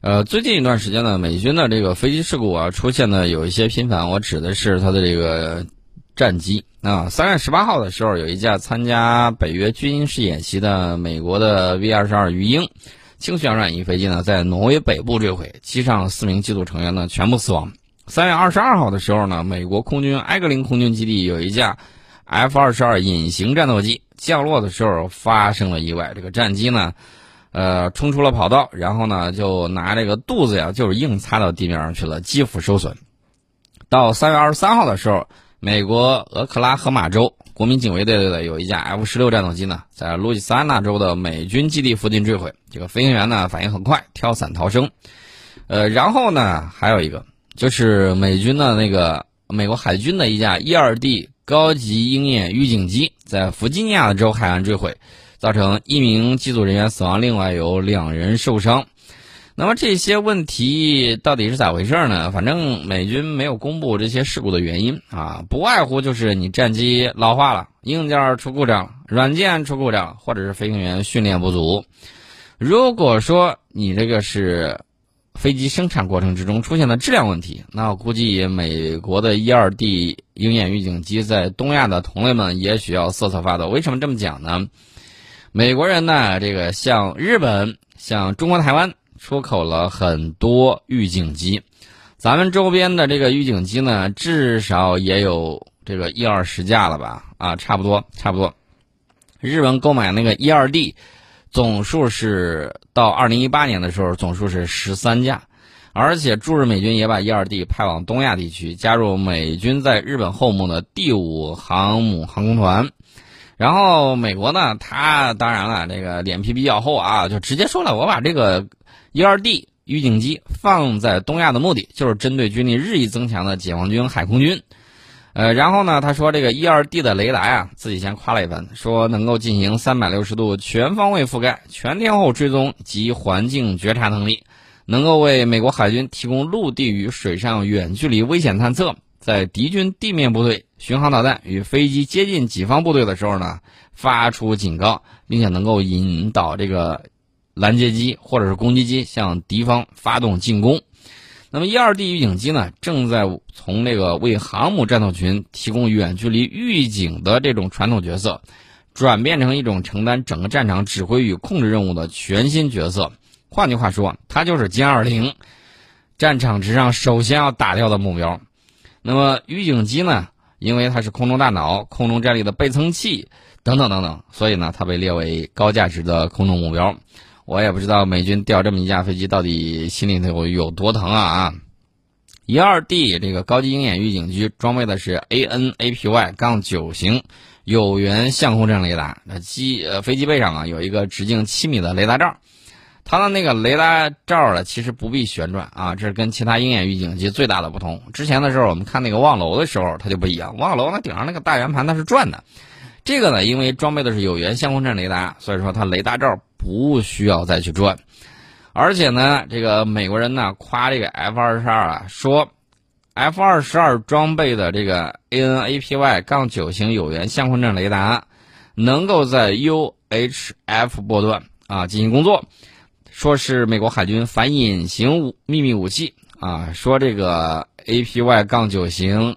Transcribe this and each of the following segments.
呃，最近一段时间呢，美军的这个飞机事故啊出现的有一些频繁，我指的是它的这个战机啊。三月十八号的时候，有一架参加北约军事演习的美国的 V 二十二鱼鹰轻旋转翼飞机呢，在挪威北部坠毁，机上四名机组成员呢全部死亡。三月二十二号的时候呢，美国空军埃格林空军基地有一架 F 二十二隐形战斗机降落的时候发生了意外，这个战机呢。呃，冲出了跑道，然后呢，就拿这个肚子呀，就是硬擦到地面上去了，肌肤受损。到三月二十三号的时候，美国俄克拉荷马州国民警卫队的有一架 F 十六战斗机呢，在路易斯安那州的美军基地附近坠毁。这个飞行员呢，反应很快，跳伞逃生。呃，然后呢，还有一个就是美军的那个美国海军的一架 E 二 D 高级鹰眼预警机，在弗吉尼亚州海岸坠毁。造成一名机组人员死亡，另外有两人受伤。那么这些问题到底是咋回事呢？反正美军没有公布这些事故的原因啊，不外乎就是你战机老化了，硬件出故障，软件出故障，或者是飞行员训练不足。如果说你这个是飞机生产过程之中出现的质量问题，那我估计美国的一二 D 鹰眼预警机在东亚的同类们也许要瑟瑟发抖。为什么这么讲呢？美国人呢，这个向日本、向中国台湾出口了很多预警机，咱们周边的这个预警机呢，至少也有这个一二十架了吧？啊，差不多，差不多。日本购买那个一二 D，总数是到二零一八年的时候，总数是十三架，而且驻日美军也把一二 D 派往东亚地区，加入美军在日本后母的第五航母航空团。然后美国呢，他当然了，这个脸皮比较厚啊，就直接说了，我把这个一二 D 预警机放在东亚的目的，就是针对军力日益增强的解放军海空军。呃，然后呢，他说这个一二 D 的雷达呀，自己先夸了一番，说能够进行三百六十度全方位覆盖、全天候追踪及环境觉察能力，能够为美国海军提供陆地与水上远距离危险探测。在敌军地面部队、巡航导弹与飞机接近己方部队的时候呢，发出警告，并且能够引导这个拦截机或者是攻击机向敌方发动进攻。那么一二 D 预警机呢，正在从那个为航母战斗群提供远距离预警的这种传统角色，转变成一种承担整个战场指挥与控制任务的全新角色。换句话说，它就是歼二零战场之上首先要打掉的目标。那么预警机呢？因为它是空中大脑、空中战力的倍增器等等等等，所以呢，它被列为高价值的空中目标。我也不知道美军掉这么一架飞机到底心里头有多疼啊啊！一二 D 这个高级鹰眼预警机装备的是 ANAPY- 杠九型有源相控阵雷达，那机呃飞机背上啊有一个直径七米的雷达罩。它的那个雷达罩呢，其实不必旋转啊，这是跟其他鹰眼预警机最大的不同。之前的时候，我们看那个望楼的时候，它就不一样。望楼那顶上那个大圆盘它是转的，这个呢，因为装备的是有源相控阵雷达，所以说它雷达罩不需要再去转。而且呢，这个美国人呢夸这个 F 二十二啊，说 F 二十二装备的这个 ANAPY- 杠九型有源相控阵雷达，能够在 UHF 波段啊进行工作。说是美国海军反隐形武秘密武器啊，说这个 APY- 杠九型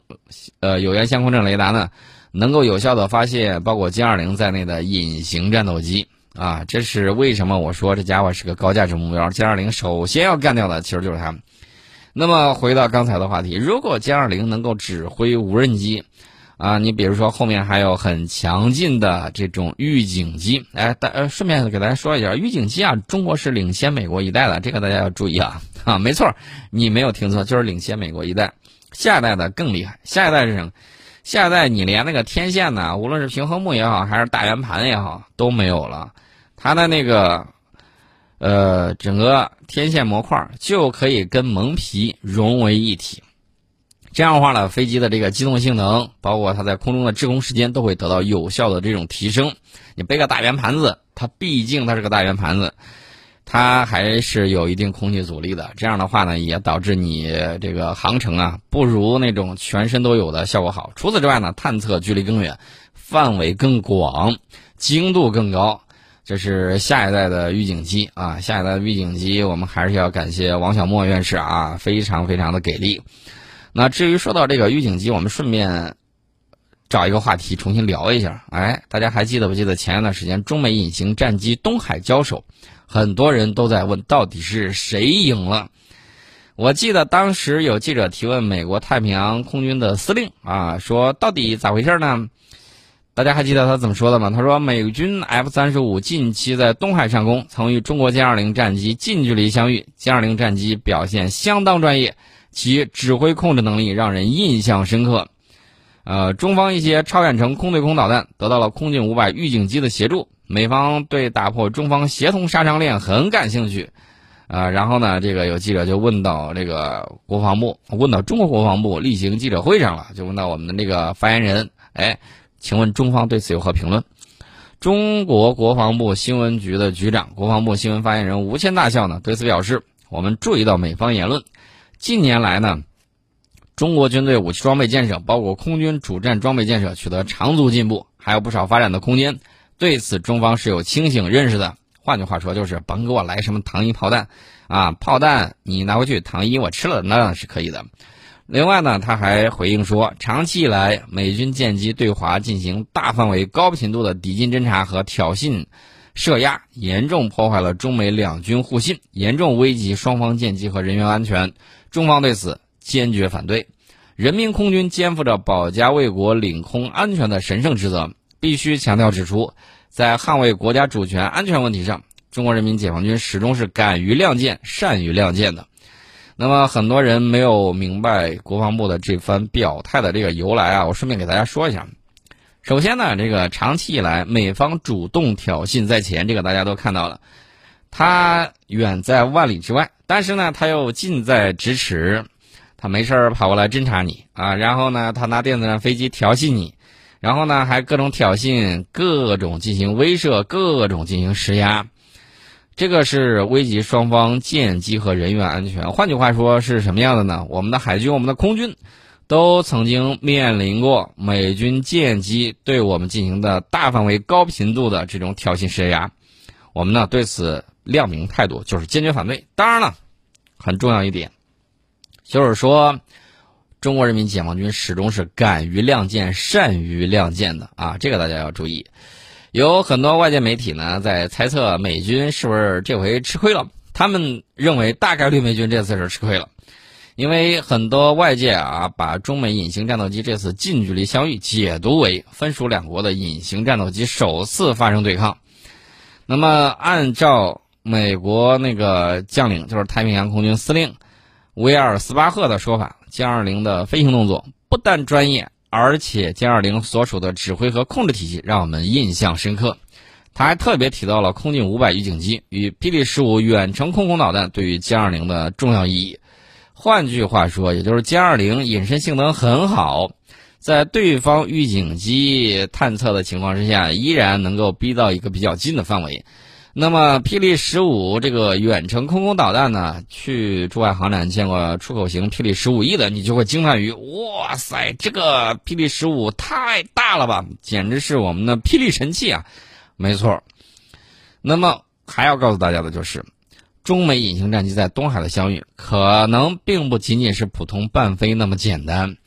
呃有源相控阵雷达呢，能够有效的发现包括歼二零在内的隐形战斗机啊，这是为什么我说这家伙是个高价值目标？歼二零首先要干掉的其实就是它。那么回到刚才的话题，如果歼二零能够指挥无人机。啊，你比如说后面还有很强劲的这种预警机，哎，大呃，顺便给大家说一下，预警机啊，中国是领先美国一代的，这个大家要注意啊啊，没错，你没有听错，就是领先美国一代，下一代的更厉害，下一代是什么？下一代你连那个天线呢，无论是平衡木也好，还是大圆盘也好，都没有了，它的那个呃整个天线模块就可以跟蒙皮融为一体。这样的话呢，飞机的这个机动性能，包括它在空中的滞空时间，都会得到有效的这种提升。你背个大圆盘子，它毕竟它是个大圆盘子，它还是有一定空气阻力的。这样的话呢，也导致你这个航程啊，不如那种全身都有的效果好。除此之外呢，探测距离更远，范围更广，精度更高。这是下一代的预警机啊，下一代的预警机，我们还是要感谢王小莫院士啊，非常非常的给力。那至于说到这个预警机，我们顺便找一个话题重新聊一下。哎，大家还记得不记得前一段时间中美隐形战机东海交手，很多人都在问到底是谁赢了。我记得当时有记者提问美国太平洋空军的司令啊，说到底咋回事呢？大家还记得他怎么说的吗？他说，美军 F 三十五近期在东海上空曾与中国歼二零战机近距离相遇，歼二零战机表现相当专业，其指挥控制能力让人印象深刻。呃，中方一些超远程空对空导弹得到了空警五百预警机的协助，美方对打破中方协同杀伤链很感兴趣。啊，然后呢，这个有记者就问到这个国防部，问到中国国防部例行记者会上了，就问到我们的那个发言人，哎。请问中方对此有何评论？中国国防部新闻局的局长、国防部新闻发言人吴谦大校呢对此表示：“我们注意到美方言论，近年来呢，中国军队武器装备建设，包括空军主战装备建设取得长足进步，还有不少发展的空间。对此，中方是有清醒认识的。换句话说，就是甭给我来什么糖衣炮弹啊！炮弹你拿回去，糖衣我吃了那是可以的。”另外呢，他还回应说，长期以来，美军舰机对华进行大范围、高频度的抵近侦察和挑衅射压，严重破坏了中美两军互信，严重危及双方舰机和人员安全。中方对此坚决反对。人民空军肩负着保家卫国、领空安全的神圣职责，必须强调指出，在捍卫国家主权安全问题上，中国人民解放军始终是敢于亮剑、善于亮剑的。那么很多人没有明白国防部的这番表态的这个由来啊，我顺便给大家说一下。首先呢，这个长期以来美方主动挑衅在前，这个大家都看到了。他远在万里之外，但是呢，他又近在咫尺。他没事儿跑过来侦察你啊，然后呢，他拿电子战飞机调戏你，然后呢，还各种挑衅，各种进行威慑，各种进行施压。这个是危及双方舰机和人员安全。换句话说，是什么样的呢？我们的海军、我们的空军，都曾经面临过美军舰机对我们进行的大范围、高频度的这种挑衅施压。我们呢对此亮明态度，就是坚决反对。当然了，很重要一点，就是说，中国人民解放军始终是敢于亮剑、善于亮剑的啊！这个大家要注意。有很多外界媒体呢在猜测美军是不是这回吃亏了？他们认为大概率美军这次是吃亏了，因为很多外界啊把中美隐形战斗机这次近距离相遇解读为分属两国的隐形战斗机首次发生对抗。那么按照美国那个将领，就是太平洋空军司令威尔斯巴赫的说法，歼二零的飞行动作不但专业。而且歼二零所属的指挥和控制体系让我们印象深刻。他还特别提到了空警五百预警机与霹雳十五远程空空导弹对于歼二零的重要意义。换句话说，也就是歼二零隐身性能很好，在对方预警机探测的情况之下，依然能够逼到一个比较近的范围。那么，霹雳十五这个远程空空导弹呢？去驻外航展见过出口型霹雳十五 E 的，你就会惊叹于：哇塞，这个霹雳十五太大了吧，简直是我们的霹雳神器啊！没错。那么还要告诉大家的就是，中美隐形战机在东海的相遇，可能并不仅仅是普通伴飞那么简单，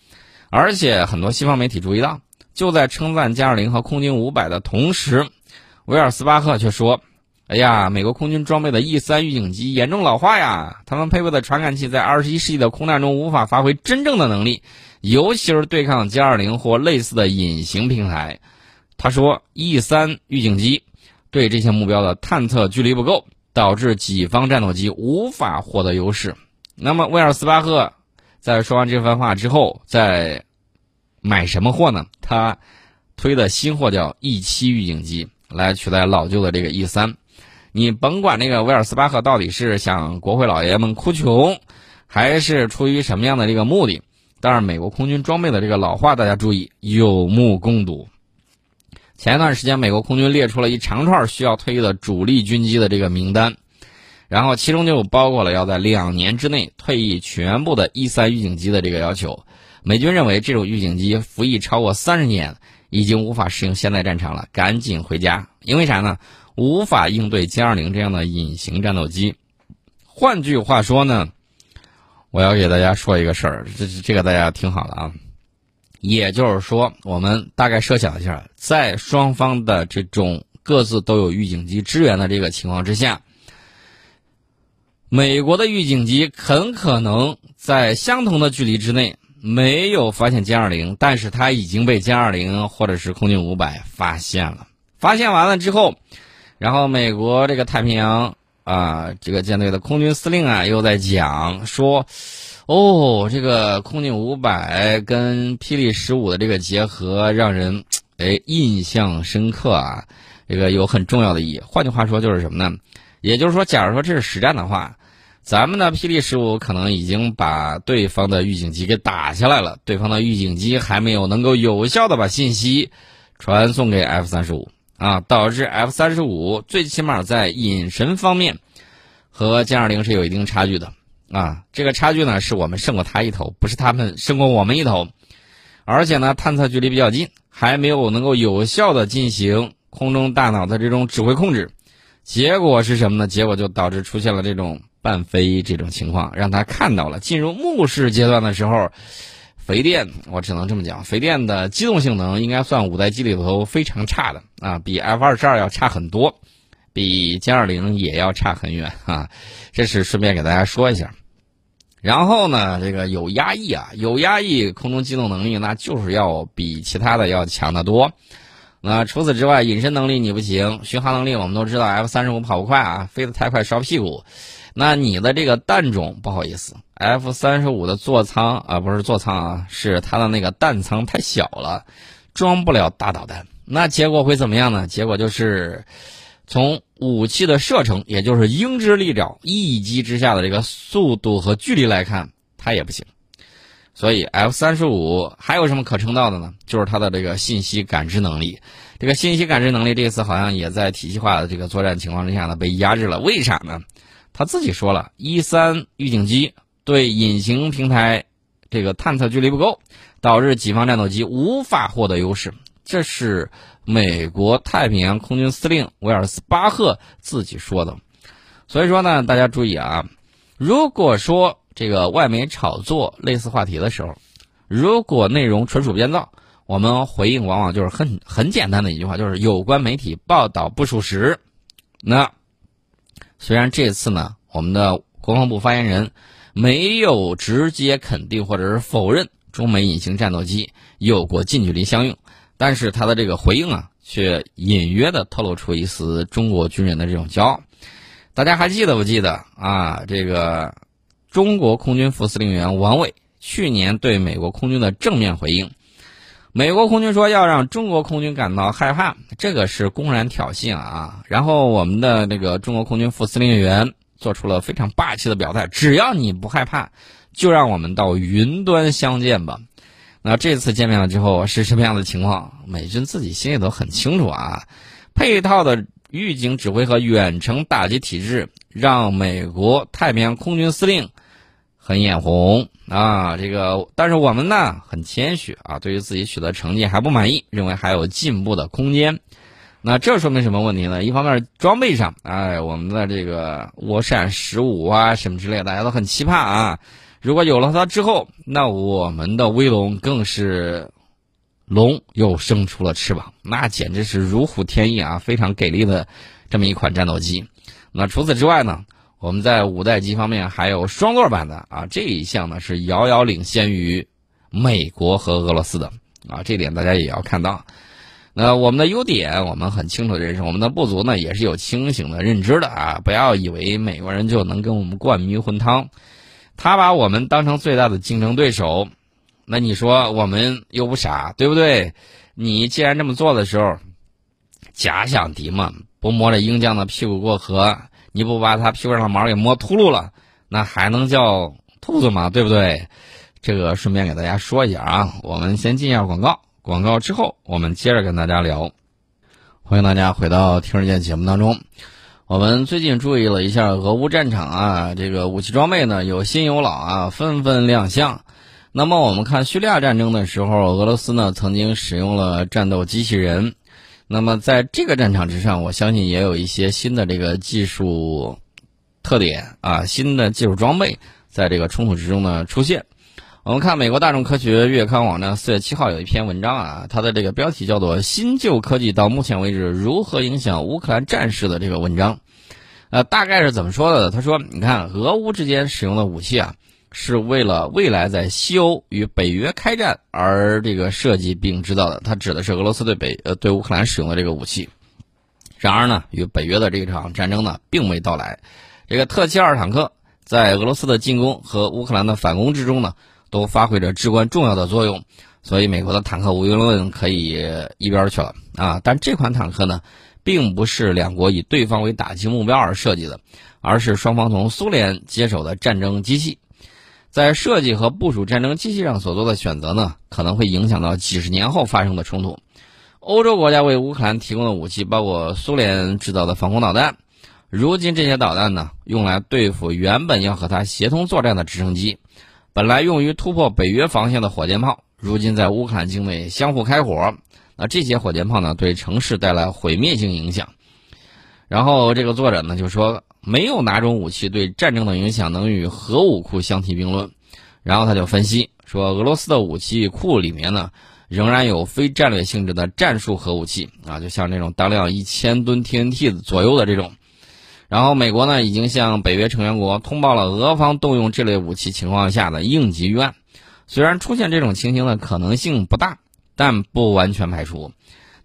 而且很多西方媒体注意到，就在称赞歼二零和空军五百的同时，维尔斯巴赫却说。哎呀，美国空军装备的 E 三预警机严重老化呀！他们配备的传感器在二十一世纪的空战中无法发挥真正的能力，尤其是对抗歼二零或类似的隐形平台。他说，E 三预警机对这些目标的探测距离不够，导致己方战斗机无法获得优势。那么，威尔斯巴赫在说完这番话之后，在买什么货呢？他推的新货叫 E 七预警机，来取代老旧的这个 E 三。你甭管那个威尔斯巴赫到底是向国会老爷们哭穷，还是出于什么样的这个目的，当然美国空军装备的这个老化，大家注意有目共睹。前一段时间，美国空军列出了一长串需要退役的主力军机的这个名单，然后其中就包括了要在两年之内退役全部的 E 三预警机的这个要求。美军认为这种预警机服役超过三十年，已经无法适应现代战场了，赶紧回家。因为啥呢？无法应对歼二零这样的隐形战斗机。换句话说呢，我要给大家说一个事儿，这这个大家听好了啊。也就是说，我们大概设想一下，在双方的这种各自都有预警机支援的这个情况之下，美国的预警机很可能在相同的距离之内没有发现歼二零，但是它已经被歼二零或者是空军五百发现了。发现完了之后，然后美国这个太平洋啊这个舰队的空军司令啊又在讲说。哦，这个空警五百跟霹雳十五的这个结合，让人哎印象深刻啊！这个有很重要的意义。换句话说，就是什么呢？也就是说，假如说这是实战的话，咱们的霹雳十五可能已经把对方的预警机给打下来了，对方的预警机还没有能够有效的把信息传送给 F 三十五啊，导致 F 三十五最起码在隐身方面和歼二零是有一定差距的。啊，这个差距呢，是我们胜过他一头，不是他们胜过我们一头，而且呢，探测距离比较近，还没有能够有效的进行空中大脑的这种指挥控制，结果是什么呢？结果就导致出现了这种半飞这种情况，让他看到了进入目视阶段的时候，肥电，我只能这么讲，肥电的机动性能应该算五代机里头非常差的啊，比 F 二十二要差很多。比歼二零也要差很远啊，这是顺便给大家说一下。然后呢，这个有压抑啊，有压抑，空中机动能力那就是要比其他的要强得多。那除此之外，隐身能力你不行，巡航能力我们都知道，F 三十五跑不快啊，飞得太快烧屁股。那你的这个弹种不好意思，F 三十五的座舱啊，不是座舱啊，是它的那个弹舱太小了，装不了大导弹。那结果会怎么样呢？结果就是。从武器的射程，也就是鹰之利爪一击之下的这个速度和距离来看，它也不行。所以 F 三十五还有什么可称道的呢？就是它的这个信息感知能力。这个信息感知能力这次好像也在体系化的这个作战情况之下呢被压制了。为啥呢？他自己说了一三预警机对隐形平台这个探测距离不够，导致己方战斗机无法获得优势。这是。美国太平洋空军司令威尔斯巴赫自己说的，所以说呢，大家注意啊，如果说这个外媒炒作类似话题的时候，如果内容纯属编造，我们回应往往就是很很简单的一句话，就是有关媒体报道不属实。那虽然这次呢，我们的国防部发言人没有直接肯定或者是否认中美隐形战斗机有过近距离相用。但是他的这个回应啊，却隐约的透露出一丝中国军人的这种骄傲。大家还记得不记得啊？这个中国空军副司令员王伟去年对美国空军的正面回应，美国空军说要让中国空军感到害怕，这个是公然挑衅啊！然后我们的那个中国空军副司令员做出了非常霸气的表态：只要你不害怕，就让我们到云端相见吧。那这次见面了之后是什么样的情况？美军自己心里头很清楚啊。配套的预警指挥和远程打击体制让美国太平洋空军司令很眼红啊。这个，但是我们呢很谦虚啊，对于自己取得成绩还不满意，认为还有进步的空间。那这说明什么问题呢？一方面装备上，哎，我们的这个涡扇十五啊什么之类，大家都很期盼啊。如果有了它之后，那我们的威龙更是龙又生出了翅膀，那简直是如虎添翼啊！非常给力的这么一款战斗机。那除此之外呢，我们在五代机方面还有双座版的啊，这一项呢是遥遥领先于美国和俄罗斯的啊，这点大家也要看到。那我们的优点，我们很清楚的认识；我们的不足呢，也是有清醒的认知的啊！不要以为美国人就能给我们灌迷魂汤。他把我们当成最大的竞争对手，那你说我们又不傻，对不对？你既然这么做的时候，假想敌嘛，不摸着鹰将的屁股过河，你不把他屁股上的毛给摸秃噜了，那还能叫兔子吗？对不对？这个顺便给大家说一下啊。我们先进一下广告，广告之后我们接着跟大家聊。欢迎大家回到听日见节目当中。我们最近注意了一下俄乌战场啊，这个武器装备呢有新有老啊，纷纷亮相。那么我们看叙利亚战争的时候，俄罗斯呢曾经使用了战斗机器人。那么在这个战场之上，我相信也有一些新的这个技术特点啊，新的技术装备在这个冲突之中呢出现。我们看美国大众科学月刊网站四月七号有一篇文章啊，它的这个标题叫做“新旧科技到目前为止如何影响乌克兰战事”的这个文章，呃，大概是怎么说的？他说：“你看，俄乌之间使用的武器啊，是为了未来在西欧与北约开战而这个设计并制造的。它指的是俄罗斯对北呃对乌克兰使用的这个武器。然而呢，与北约的这场战争呢，并未到来。这个特七二坦克在俄罗斯的进攻和乌克兰的反攻之中呢。”都发挥着至关重要的作用，所以美国的坦克无用论可以一边去了啊。但这款坦克呢，并不是两国以对方为打击目标而设计的，而是双方从苏联接手的战争机器。在设计和部署战争机器上所做的选择呢，可能会影响到几十年后发生的冲突。欧洲国家为乌克兰提供的武器包括苏联制造的防空导弹，如今这些导弹呢，用来对付原本要和它协同作战的直升机。本来用于突破北约防线的火箭炮，如今在乌克兰境内相互开火。那这些火箭炮呢，对城市带来毁灭性影响。然后这个作者呢就说，没有哪种武器对战争的影响能与核武库相提并论。然后他就分析说，俄罗斯的武器库里面呢，仍然有非战略性质的战术核武器啊，就像这种当量一千吨 TNT 左右的这种。然后，美国呢已经向北约成员国通报了俄方动用这类武器情况下的应急预案。虽然出现这种情形的可能性不大，但不完全排除。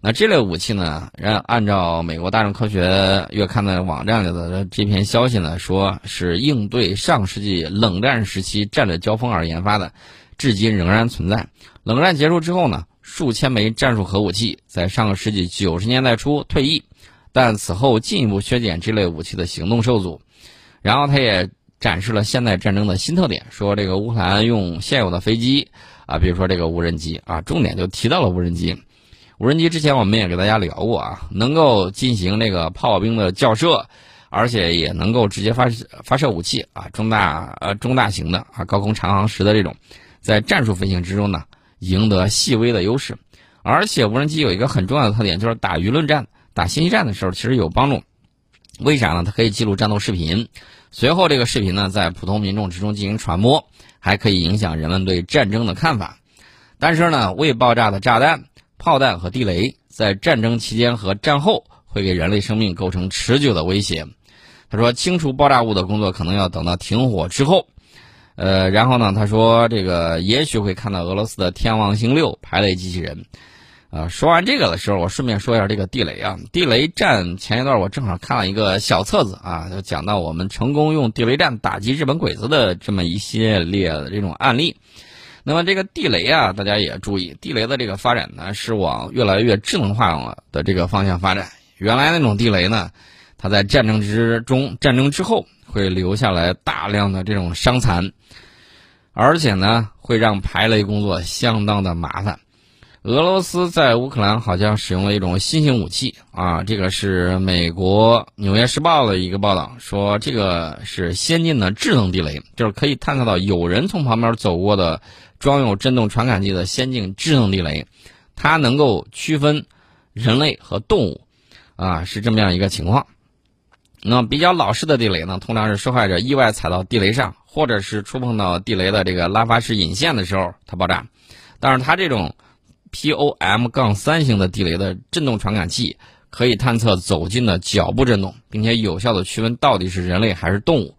那这类武器呢，按按照美国大众科学月刊的网站里的这篇消息呢，说是应对上世纪冷战时期战略交锋而研发的，至今仍然存在。冷战结束之后呢，数千枚战术核武器在上个世纪九十年代初退役。但此后进一步削减这类武器的行动受阻，然后他也展示了现代战争的新特点，说这个乌克兰用现有的飞机啊，比如说这个无人机啊，重点就提到了无人机。无人机之前我们也给大家聊过啊，能够进行这个炮兵的校射，而且也能够直接发发射武器啊，中大呃中大型的啊高空长航时的这种，在战术飞行之中呢，赢得细微的优势。而且无人机有一个很重要的特点，就是打舆论战。打信息战的时候，其实有帮助。为啥呢？它可以记录战斗视频，随后这个视频呢，在普通民众之中进行传播，还可以影响人们对战争的看法。但是呢，未爆炸的炸弹、炮弹和地雷，在战争期间和战后会给人类生命构成持久的威胁。他说，清除爆炸物的工作可能要等到停火之后。呃，然后呢，他说，这个也许会看到俄罗斯的天王星六排雷机器人。啊，说完这个的时候，我顺便说一下这个地雷啊。地雷战前一段我正好看了一个小册子啊，就讲到我们成功用地雷战打击日本鬼子的这么一系列的这种案例。那么这个地雷啊，大家也注意，地雷的这个发展呢是往越来越智能化的这个方向发展。原来那种地雷呢，它在战争之中、战争之后会留下来大量的这种伤残，而且呢会让排雷工作相当的麻烦。俄罗斯在乌克兰好像使用了一种新型武器啊，这个是美国《纽约时报》的一个报道，说这个是先进的智能地雷，就是可以探测到有人从旁边走过的装有震动传感器的先进智能地雷，它能够区分人类和动物，啊，是这么样一个情况。那比较老式的地雷呢，通常是受害者意外踩到地雷上，或者是触碰到地雷的这个拉发式引线的时候它爆炸，但是它这种。POM- 杠三型的地雷的振动传感器可以探测走近的脚步振动，并且有效的区分到底是人类还是动物，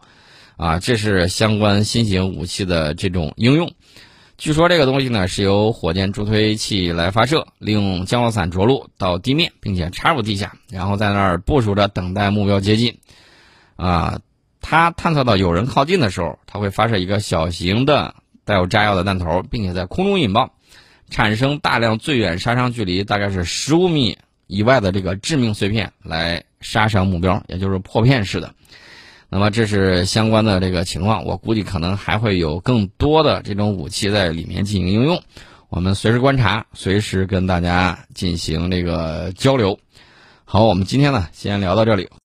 啊，这是相关新型武器的这种应用。据说这个东西呢是由火箭助推器来发射，利用降落伞着陆到地面，并且插入地下，然后在那儿部署着等待目标接近。啊，它探测到有人靠近的时候，它会发射一个小型的带有炸药的弹头，并且在空中引爆。产生大量最远杀伤距离大概是十五米以外的这个致命碎片来杀伤目标，也就是破片式的。那么这是相关的这个情况，我估计可能还会有更多的这种武器在里面进行应用。我们随时观察，随时跟大家进行这个交流。好，我们今天呢先聊到这里。